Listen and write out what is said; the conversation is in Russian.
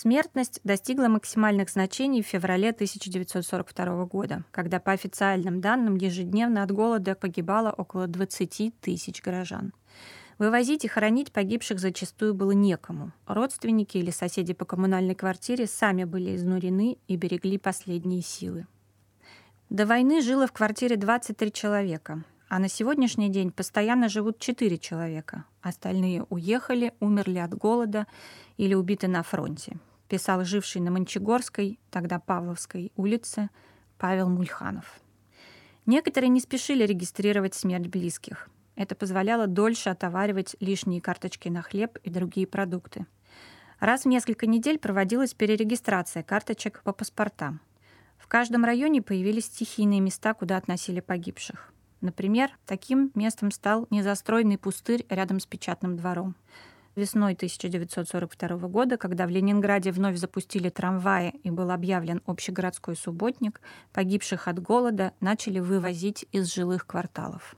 Смертность достигла максимальных значений в феврале 1942 года, когда по официальным данным ежедневно от голода погибало около 20 тысяч горожан. Вывозить и хоронить погибших зачастую было некому. Родственники или соседи по коммунальной квартире сами были изнурены и берегли последние силы. До войны жило в квартире 23 человека, а на сегодняшний день постоянно живут 4 человека. Остальные уехали, умерли от голода или убиты на фронте, писал живший на Мончегорской, тогда Павловской улице, Павел Мульханов. Некоторые не спешили регистрировать смерть близких – это позволяло дольше отоваривать лишние карточки на хлеб и другие продукты. Раз в несколько недель проводилась перерегистрация карточек по паспортам. В каждом районе появились стихийные места, куда относили погибших. Например, таким местом стал незастроенный пустырь рядом с печатным двором. Весной 1942 года, когда в Ленинграде вновь запустили трамваи и был объявлен общегородской субботник, погибших от голода начали вывозить из жилых кварталов.